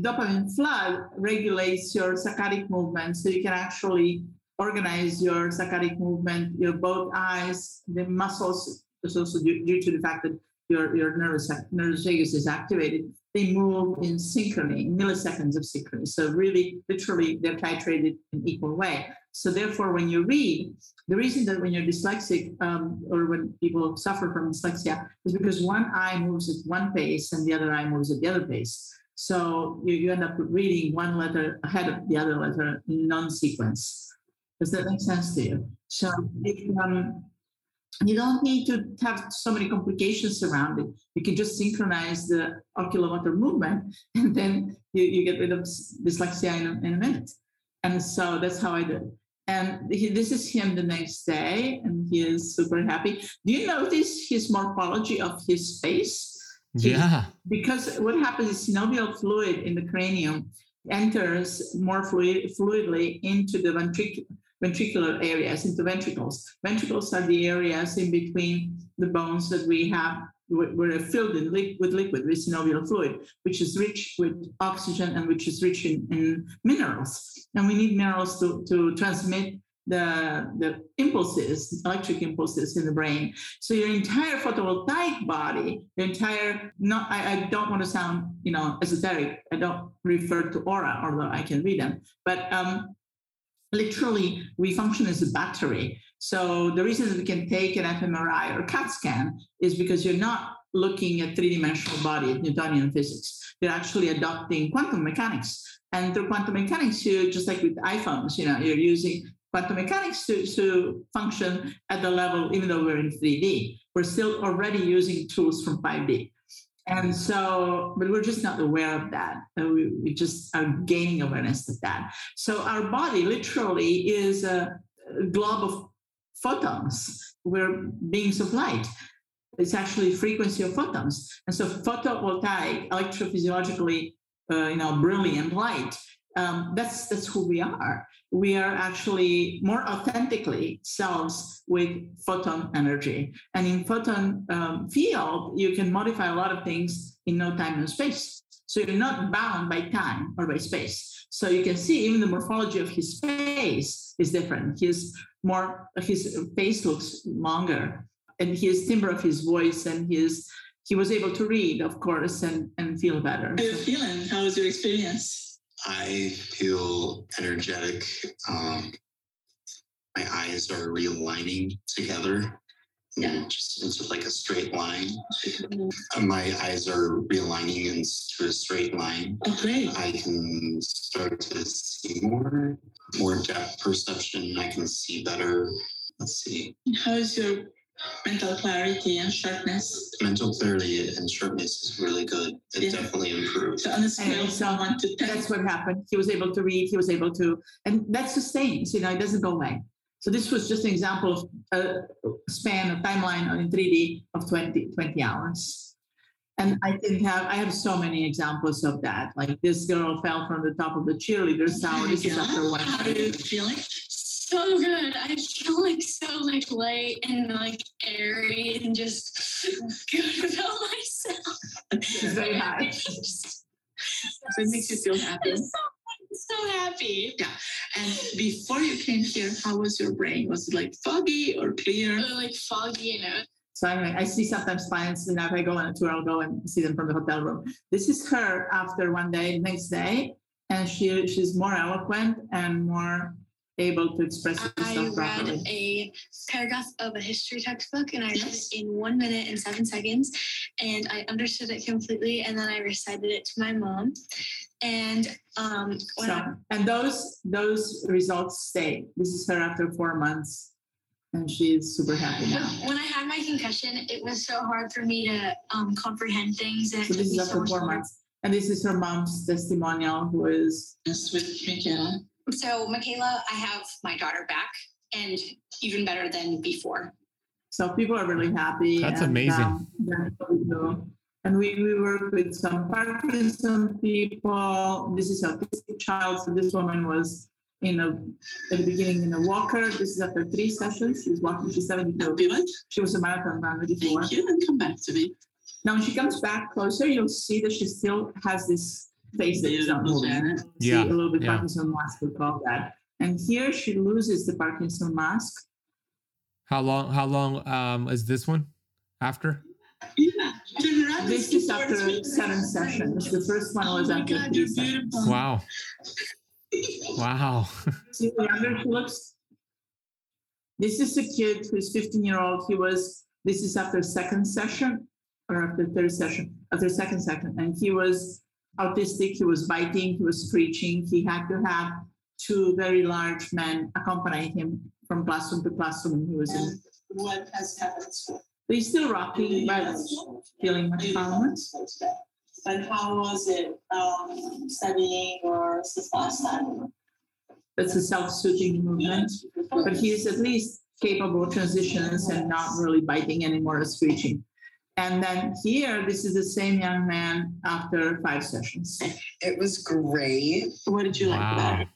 dopamine flood regulates your saccadic movement, so you can actually organize your saccadic movement, your both eyes, the muscles. It's also due, due to the fact that your, your nervous, nervous vagus is activated, they move in synchrony, milliseconds of synchrony. So really, literally, they're titrated in equal way. So therefore, when you read, the reason that when you're dyslexic um, or when people suffer from dyslexia is because one eye moves at one pace and the other eye moves at the other pace. So you, you end up reading one letter ahead of the other letter in non-sequence. Does that make sense to you? So if, um, you don't need to have so many complications around it. You can just synchronize the oculomotor movement, and then you, you get rid of dyslexia in a, in a minute. And so that's how I did. And he, this is him the next day, and he is super happy. Do you notice his morphology of his face? Yeah. Because what happens is synovial fluid in the cranium enters more fluid, fluidly into the ventric, ventricular areas, into ventricles. Ventricles are the areas in between the bones that we have we're filled in li- with liquid, with synovial fluid, which is rich with oxygen and which is rich in, in minerals. And we need minerals to, to transmit the, the impulses, electric impulses in the brain. So your entire photovoltaic body, your entire, not, I, I don't want to sound, you know, esoteric. I don't refer to aura, although I can read them. But um, literally, we function as a battery. So the reason that we can take an fMRI or CAT scan is because you're not looking at three-dimensional body, at Newtonian physics. You're actually adopting quantum mechanics. And through quantum mechanics, you just like with iPhones, you know, you're using quantum mechanics to, to function at the level, even though we're in 3D. We're still already using tools from 5D. And so, but we're just not aware of that. Uh, we, we just are gaining awareness of that. So our body literally is a glob of photons. We're beings of light. It's actually frequency of photons. And so photovoltaic, electrophysiologically, uh, you know, brilliant light, um, that's, that's who we are. We are actually more authentically selves with photon energy. And in photon um, field, you can modify a lot of things in no time, no space. So you're not bound by time or by space. So you can see even the morphology of his face is different. His more his face looks longer, and his timbre of his voice and his he was able to read, of course, and and feel better. How are you feeling? How was your experience? I feel energetic. Um, my eyes are realigning together yeah, just into like a straight line. Uh, my eyes are realigning into a straight line. Oh, great. I can start to see more, more depth perception. I can see better. Let's see. How's your mental clarity and sharpness? Mental clarity and sharpness is really good. It yeah. definitely improved. So on a scale of one to ten. That's what happened. He was able to read, he was able to, and that sustains, you know, it doesn't go away. So this was just an example of a span, a timeline in 3D of 20, 20 hours. And I can have, I have so many examples of that. Like this girl fell from the top of the cheerleader's tower. This is after one. How are you feeling? So good. I feel like so like light and like airy and just good about myself. It's very high. so it makes you feel happy. So so happy. Yeah. And before you came here, how was your brain? Was it like foggy or clear? Like foggy, you know. So anyway, I see sometimes clients, and if I go on a tour, I'll go and see them from the hotel room. This is her after one day, next day, and she she's more eloquent and more able to express herself I read properly. a paragraph of a history textbook and I read it in one minute and seven seconds and I understood it completely and then I recited it to my mom. And um when So, I, and those those results stay. This is her after four months, and she's super happy now. when I had my concussion, it was so hard for me to um, comprehend things and So this is after much four longer. months, and this is her mom's testimonial, who is Yes, with Michaela. So, Michaela, I have my daughter back and even better than before. so people are really happy. That's and, amazing. um, that's what we. And we, we work with some Parkinson people. This is autistic child. So this woman was in a at the beginning in a walker. This is after three sessions. She's walking. She's 72. Happy? She was a marathon runner before. Thank you. And come back to me. Now, when she comes back closer, you'll see that she still has this face that is not Beautiful, moving. Janet. See, a little bit yeah. Parkinson mask, we call that. And here she loses the Parkinson mask. How long? How long um, is this one? After? Yeah. This is after seven sessions. The first one oh was Oh after God, three sessions. Wow. Wow. See how younger she? This is a kid who's 15 year old. He was, this is after second session or after third session, after second session. And he was autistic, he was biting, he was screeching. He had to have two very large men accompany him from classroom to classroom. And he was in, what has happened? He's still rocking, but feeling much calmer. And how was it, um, studying or since last time? It's a self-soothing movement, but he's at least capable of transitions and not really biting anymore or screeching. And then here, this is the same young man after five sessions. It was great. What did you like about it?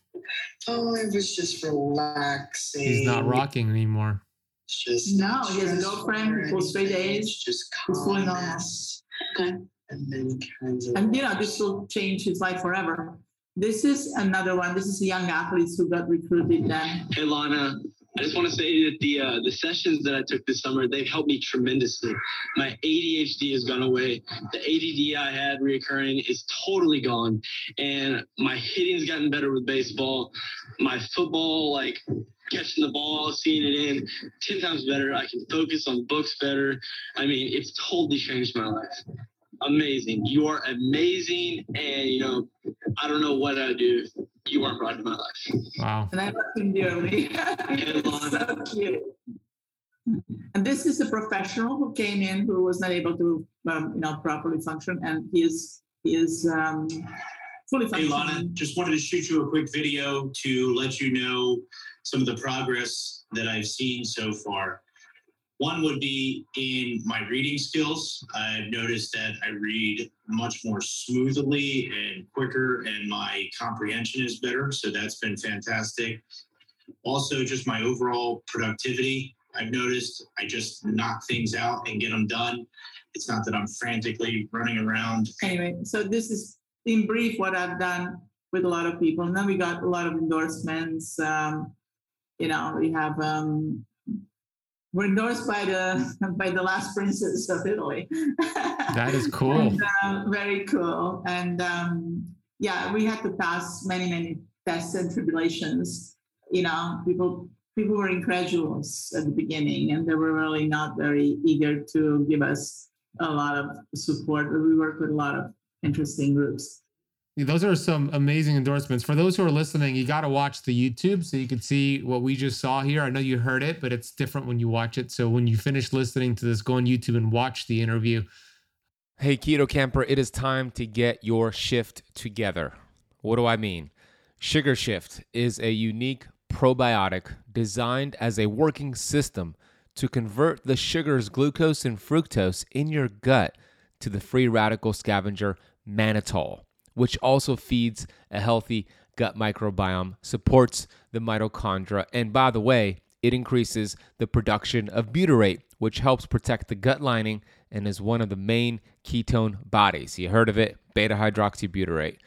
Oh, it was just relaxing. He's not rocking anymore. It's Just No, he has a girlfriend, full straight A's. It's just He's fully normal. calmness. Okay. And then kind of. And you know, this will change his life forever. This is another one. This is a young athlete who got recruited then. Hey Lana, I just want to say that the uh, the sessions that I took this summer they've helped me tremendously. My ADHD has gone away. The ADD I had reoccurring is totally gone, and my hitting's gotten better with baseball. My football, like catching the ball, seeing it in, ten times better. I can focus on books better. I mean, it's totally changed my life. Amazing. You are amazing, and you know, I don't know what I'd do if you weren't brought into my life. Wow. And I love him dearly. He's so cute. And this is a professional who came in who was not able to, um, you know, properly function, and he is he is um, fully Hey Lana, just wanted to shoot you a quick video to let you know some of the progress that I've seen so far. One would be in my reading skills. I've noticed that I read much more smoothly and quicker, and my comprehension is better. So that's been fantastic. Also, just my overall productivity. I've noticed I just knock things out and get them done. It's not that I'm frantically running around Anyway, so this is in brief what I've done with a lot of people. And then we got a lot of endorsements. Um, you know, we have um, we're endorsed by the by the last princess of Italy. That is cool. And, uh, very cool. And um, yeah, we had to pass many many tests and tribulations. You know, people people were incredulous at the beginning, and they were really not very eager to give us a lot of support. But we work with a lot of interesting groups. Those are some amazing endorsements. For those who are listening, you got to watch the YouTube so you can see what we just saw here. I know you heard it, but it's different when you watch it. So when you finish listening to this, go on YouTube and watch the interview. Hey, Keto Kamper, it is time to get your shift together. What do I mean? Sugar Shift is a unique probiotic designed as a working system to convert the sugars, glucose, and fructose in your gut to the free radical scavenger mannitol, which also feeds a healthy gut microbiome, supports the mitochondria, and by the way, it increases the production of butyrate, which helps protect the gut lining and is one of the main ketone bodies. You heard of it, beta hydroxybutyrate.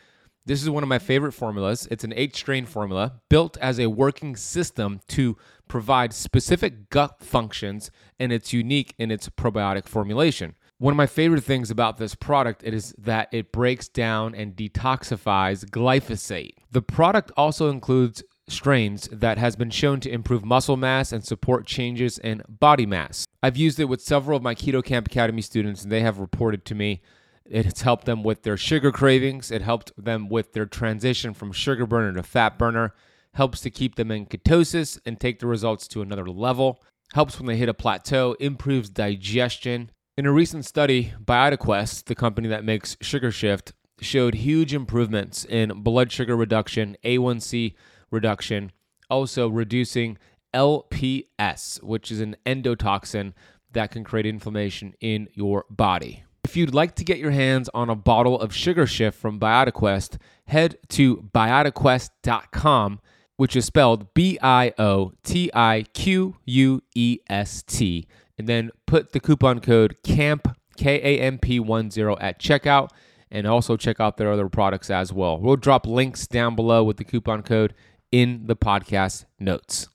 This is one of my favorite formulas. It's an eight strain formula built as a working system to provide specific gut functions, and it's unique in its probiotic formulation. One of my favorite things about this product is that it breaks down and detoxifies glyphosate. The product also includes strains that has been shown to improve muscle mass and support changes in body mass. I've used it with several of my Keto Kamp Academy students and they have reported to me it's helped them with their sugar cravings, it helped them with their transition from sugar burner to fat burner, helps to keep them in ketosis and take the results to another level, helps when they hit a plateau, improves digestion. In a recent study, BiotiQuest, the company that makes Sugar Shift, showed huge improvements in blood sugar reduction, A1C reduction, also reducing LPS, which is an endotoxin that can create inflammation in your body. If you'd like to get your hands on a bottle of Sugar Shift from BiotiQuest, head to biotiquest.com, which is spelled B I O T I Q U E S T, and then put the coupon code KAMP, K A M P 10 at checkout, and also check out their other products as well. We'll drop links down below with the coupon code in the podcast notes.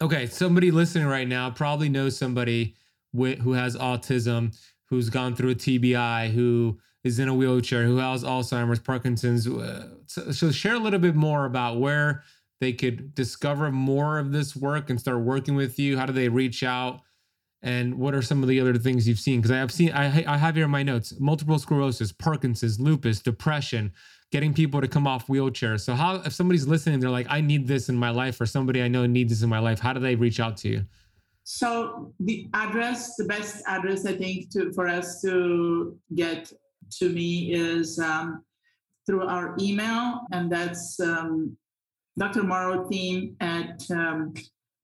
Okay, somebody listening right now probably knows somebody who has autism who's gone through a TBI, who is in a wheelchair, who has Alzheimer's, Parkinson's. Uh, so, so share a little bit more about where they could discover more of this work and start working with you. How do they reach out? And what are some of the other things you've seen? Because I have seen, I, I have here in my notes multiple sclerosis, Parkinson's, lupus, depression, getting people to come off wheelchairs. So, how, if somebody's listening, they're like, I need this in my life, or somebody I know needs this in my life, how do they reach out to you? So, the address, the best address I think to, for us to get to me is um, through our email, and that's um, Dr. Morrow team at um,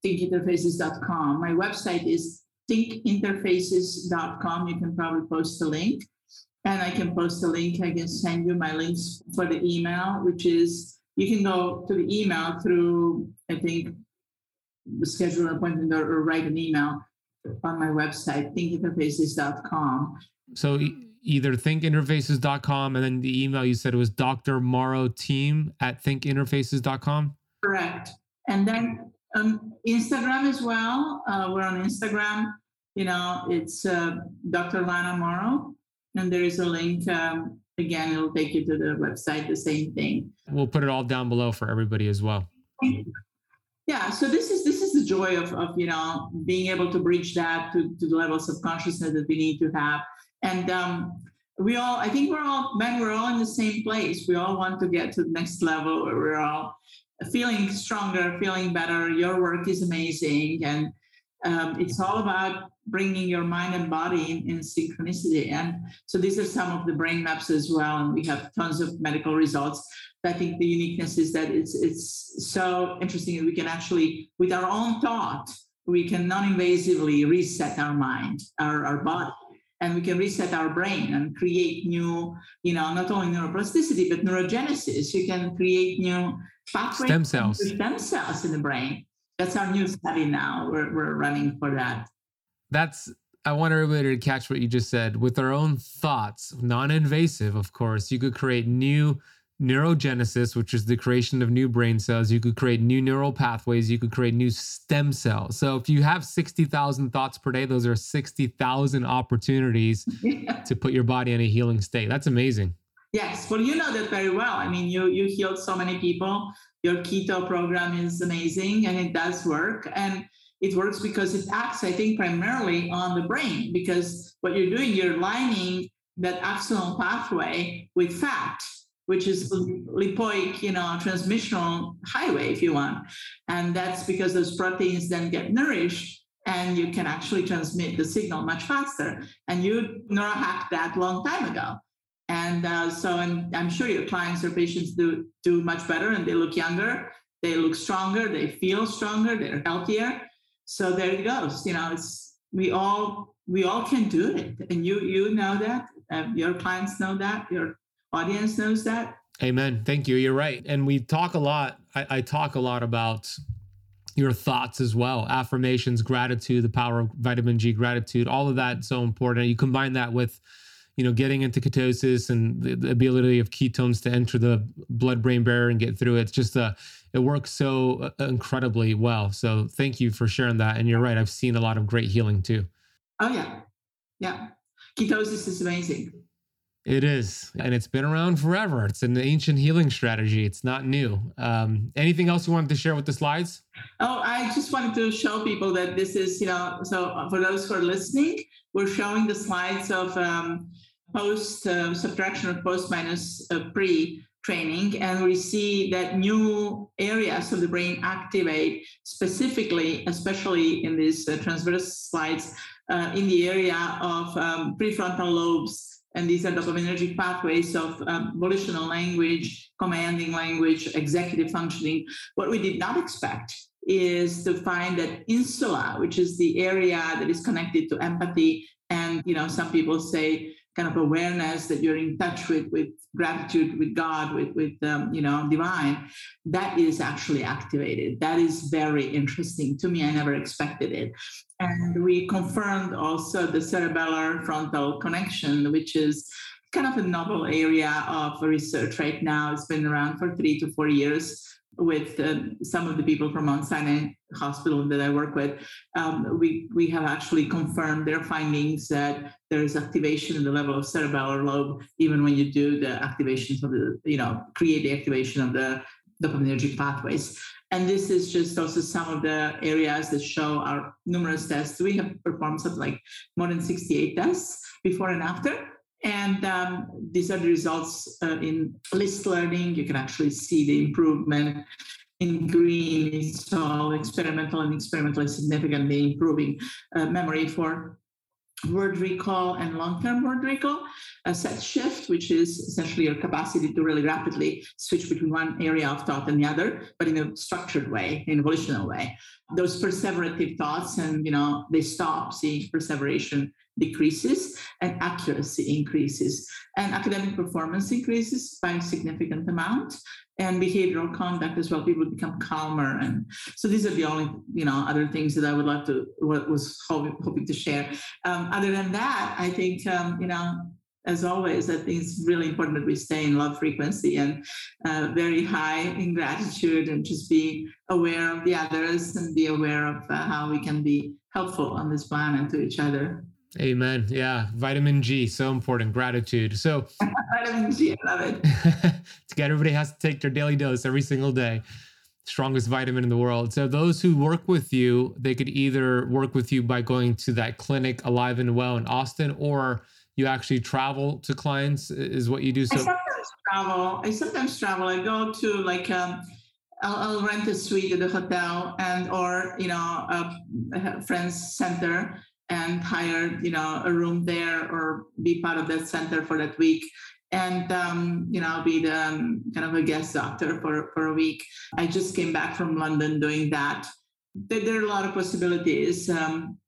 thinkinterfaces.com. My website is thinkinterfaces.com. You can probably post a link. And I can post a link. I can send you my links for the email, which is you can go to the email through, I think, schedule an appointment or, or write an email on my website, thinkinterfaces.com. So either thinkinterfaces.com and then the email you said it was Dr. Morrow team at thinkinterfaces.com? Correct. And then um, Instagram as well. Uh, we're on Instagram. You know, it's uh, Dr. Lana Morrow, and there is a link. Um, again, it'll take you to the website. The same thing. We'll put it all down below for everybody as well. Yeah. So this is this is the joy of of you know being able to bridge that to, to the levels of consciousness that we need to have, and um, we all I think we're all men. We're all in the same place. We all want to get to the next level. Where we're all feeling stronger, feeling better. Your work is amazing. And um, it's all about bringing your mind and body in, in, synchronicity. And so these are some of the brain maps as well. And we have tons of medical results. I think the uniqueness is that it's it's so interesting that we can actually, with our own thought, we can non-invasively reset our mind, our, our body and we can reset our brain and create new, you know, not only neuroplasticity, but neurogenesis. You can create new pathways. Stem cells. Stem cells in the brain. That's our new study now. We're, we're running for that. That's, I want everybody to catch what you just said. With our own thoughts, non invasive, of course, you could create new neurogenesis, which is the creation of new brain cells. You could create new neural pathways. You could create new stem cells. So if you have 60,000 thoughts per day, those are 60,000 opportunities to put your body in a healing state. That's amazing. Yes. Well, you know that very well. I mean, you you healed so many people. Your keto program is amazing and it does work. And it works because it acts, I think, primarily on the brain because what you're doing, you're lining that axonal pathway with fat which is lipoic, you know, transmissional highway, if you want. And that's because those proteins then get nourished and you can actually transmit the signal much faster. And you neurohacked that long time ago. And uh, so I'm sure your clients or patients do do much better and they look younger, they look stronger, they feel stronger, they're healthier. So there it goes. You know, it's we all we all can do it. And you you know that. Uh, your clients know that. Your audience knows that. Amen. Thank you. You're right. And we talk a lot. I, I talk a lot about your thoughts as well affirmations gratitude the power of vitamin g gratitude all of that so important you combine that with you know getting into ketosis and the, the ability of ketones to enter the blood brain barrier and get through it it's just a uh, it works so uh, incredibly well so thank you for sharing that and you're right i've seen a lot of great healing too oh yeah yeah ketosis is amazing it is, and it's been around forever. It's an ancient healing strategy. It's not new. Um, anything else you wanted to share with the slides? Oh, I just wanted to show people that this is, you know, so for those who are listening, we're showing the slides of um, post uh, subtraction of post minus uh, pre training, and we see that new areas of the brain activate specifically, especially in these uh, transverse slides, uh, in the area of um, prefrontal lobes and these are dopaminergic pathways of um, volitional language, commanding language, executive functioning. What we did not expect is to find that insula, which is the area that is connected to empathy, and you know, some people say kind of awareness that you're in touch with with gratitude with god with with um, you know divine that is actually activated. That is very interesting. To me i never expected it. And we confirmed also the cerebellar frontal connection which is kind of a novel area of research right now. It's been around for three to four years with uh, some of the people from Mount Sinai Hospital that I work with, um, we we have actually confirmed their findings that there is activation in the level of cerebellar lobe even when you do the activations of the you know create the activation of the dopaminergic pathways. And this is just also some of the areas that show our numerous tests. We have performed something like more than 68 tests before and after. And um, these are the results uh, in list learning. You can actually see the improvement in green. All experimental and experimentally significantly improving uh, memory for word recall and long-term word recall, a set shift, which is essentially your capacity to really rapidly switch between one area of thought and the other, but in a structured way, in a volitional way. Those perseverative thoughts and you know they stop, seeing perseveration decreases and accuracy increases and academic performance increases by a significant amount and behavioral conduct as well people become calmer and so these are the only you know other things that i would love to what was hoping, hoping to share um, other than that i think um, you know as always, I think it's really important that we stay in love frequency and uh, very high in gratitude and just be aware of the others and be aware of uh, how we can be helpful on this planet to each other. Amen. Yeah. Vitamin G, so important. Gratitude. So, vitamin G, I love it. everybody has to take their daily dose every single day. Strongest vitamin in the world. So, those who work with you, they could either work with you by going to that clinic alive and well in Austin, or you actually travel to clients, is what you do. So, I sometimes travel. I sometimes travel. I go to like, um, I'll, I'll, rent a suite at the hotel and or you know a, a friend's center and hire you know a room there or be part of that center for that week and um, you know be the um, kind of a guest doctor for for a week. I just came back from London doing that. There, there are a lot of possibilities. Um,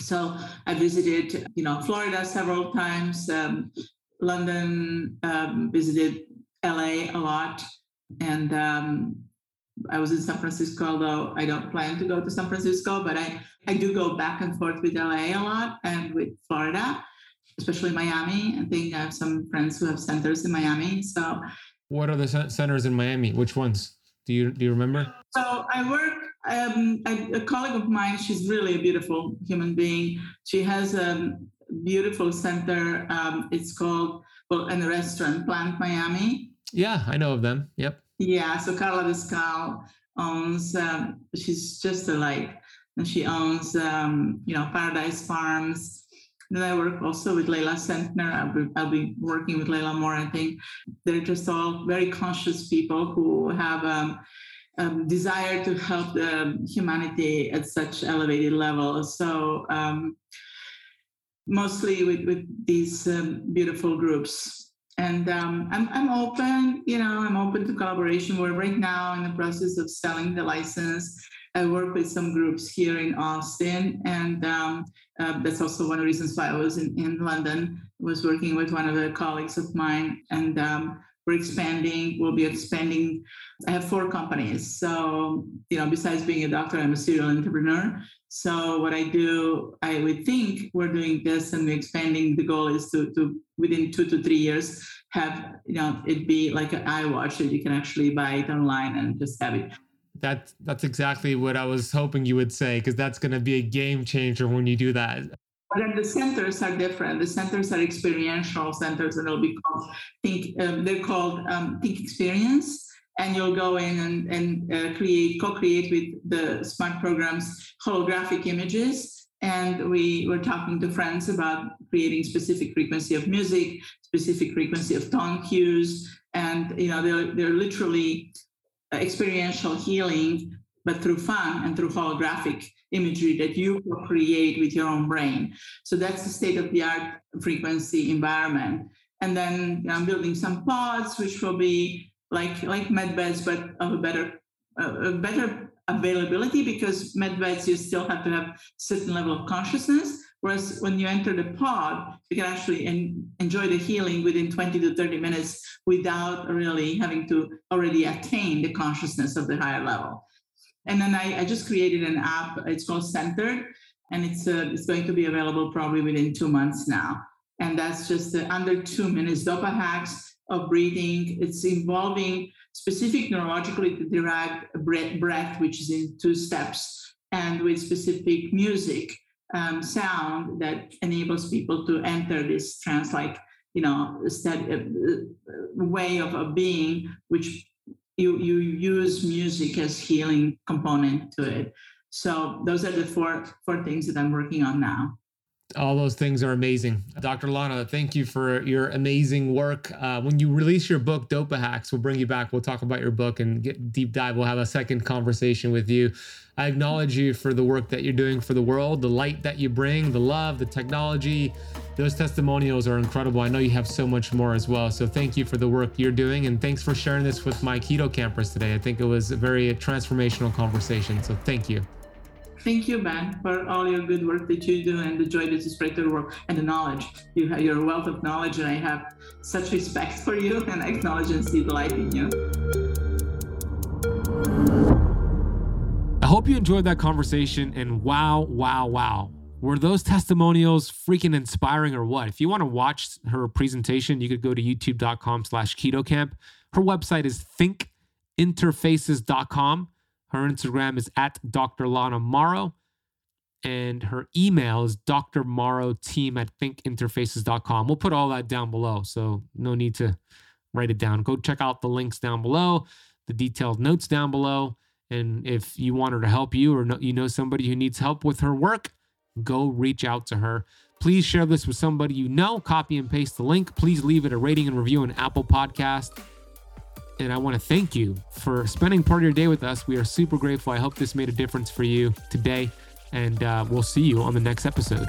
so I visited you know Florida several times, um, London, um, visited LA a lot, and um, I was in San Francisco, although I don't plan to go to San Francisco, but I, I do go back and forth with LA a lot and with Florida, especially Miami. I think I have some friends who have centers in Miami. So, what are the centers in Miami? Which ones? Do you do you remember? So I work. Um, a, a colleague of mine. She's really a beautiful human being. She has a beautiful center. Um, it's called well, in a restaurant, Plant Miami. Yeah, I know of them. Yep. Yeah, so Carla Descal owns, um, she's just a light. And she owns, um, you know, Paradise Farms. And I work also with Leila Sentner. I'll be, I'll be working with Leila more, I think. They're just all very conscious people who have um, um, desire to help the humanity at such elevated levels. So um, mostly with, with these beautiful groups and um, I'm, I'm open you know i'm open to collaboration. We're right now in the process of selling the license. I work with some groups here in austin and um, uh, that's also one of the reasons why i was in, in london was working with one of the colleagues of mine. And um, we're expanding we'll be expanding i have four companies so you know besides being a doctor i'm a serial entrepreneur so what I do, I would think we're doing this and we're expanding. The goal is to, to within two to three years have you know it be like an iWatch that you can actually buy it online and just have it. That that's exactly what I was hoping you would say because that's going to be a game changer when you do that. But then the centers are different. The centers are experiential centers, and they'll be called think. Um, they're called um, Think Experience and you'll go in and, and uh, create, co-create with the smart programs holographic images. And we were talking to friends about creating specific frequency of music, specific frequency of tone cues, and you know they're they're literally uh, experiential healing, but through fun and through holographic imagery that you create with your own brain. So that's the state of the art frequency environment. And then you know, I'm building some pods, which will be like like med beds, but of a better a better availability because med beds you still have to have certain level of consciousness. Whereas when you enter the pod, you can actually en- enjoy the healing within 20 to 30 minutes without really having to already attain the consciousness of the higher level. And then I, I just created an app. It's called Centered, and it's uh, it's going to be available probably within two months now. And that's just uh, under two minutes. Dopa hacks of breathing. It's involving specific neurologically derived breath, which is in two steps, and with specific music um, sound that enables people to enter this trance-like, you know, steady, uh, uh, way of, of being, which you you use music as healing component to it. So those are the four four things that I'm working on now all those things are amazing. Dr. Lana, thank you for your amazing work. Uh, when you release your book, Dopa Hacks, we'll bring you back. We'll talk about your book and get deep dive. We'll have a second conversation with you. I acknowledge you for the work that you're doing for the world, the light that you bring, the love, the technology. Those testimonials are incredible. I know you have so much more as well. So thank you for the work you're doing. And thanks for sharing this with my keto campers today. I think it was a very transformational conversation. So thank you. Thank you, Ben, for all your good work that you do and the joy that you spread the world and the knowledge. You have your wealth of knowledge, and I have such respect for you and I acknowledge and see the light in you. I hope you enjoyed that conversation and wow, wow, wow. Were those testimonials freaking inspiring or what? If you want to watch her presentation, you could go to youtube.com slash Keto Kamp. Her website is thinkinterfaces.com. Her Instagram is at Dr. Lana Morrow. And her email is drmorrowteam at thinkinterfaces.com. We'll put all that down below. So no need to write it down. Go check out the links down below, the detailed notes down below. And if you want her to help you or you know somebody who needs help with her work, go reach out to her. Please share this with somebody you know. Copy and paste the link. Please leave it a rating and review on Apple Podcast. And I want to thank you for spending part of your day with us. We are super grateful. I hope this made a difference for you today. And uh, we'll see you on the next episode.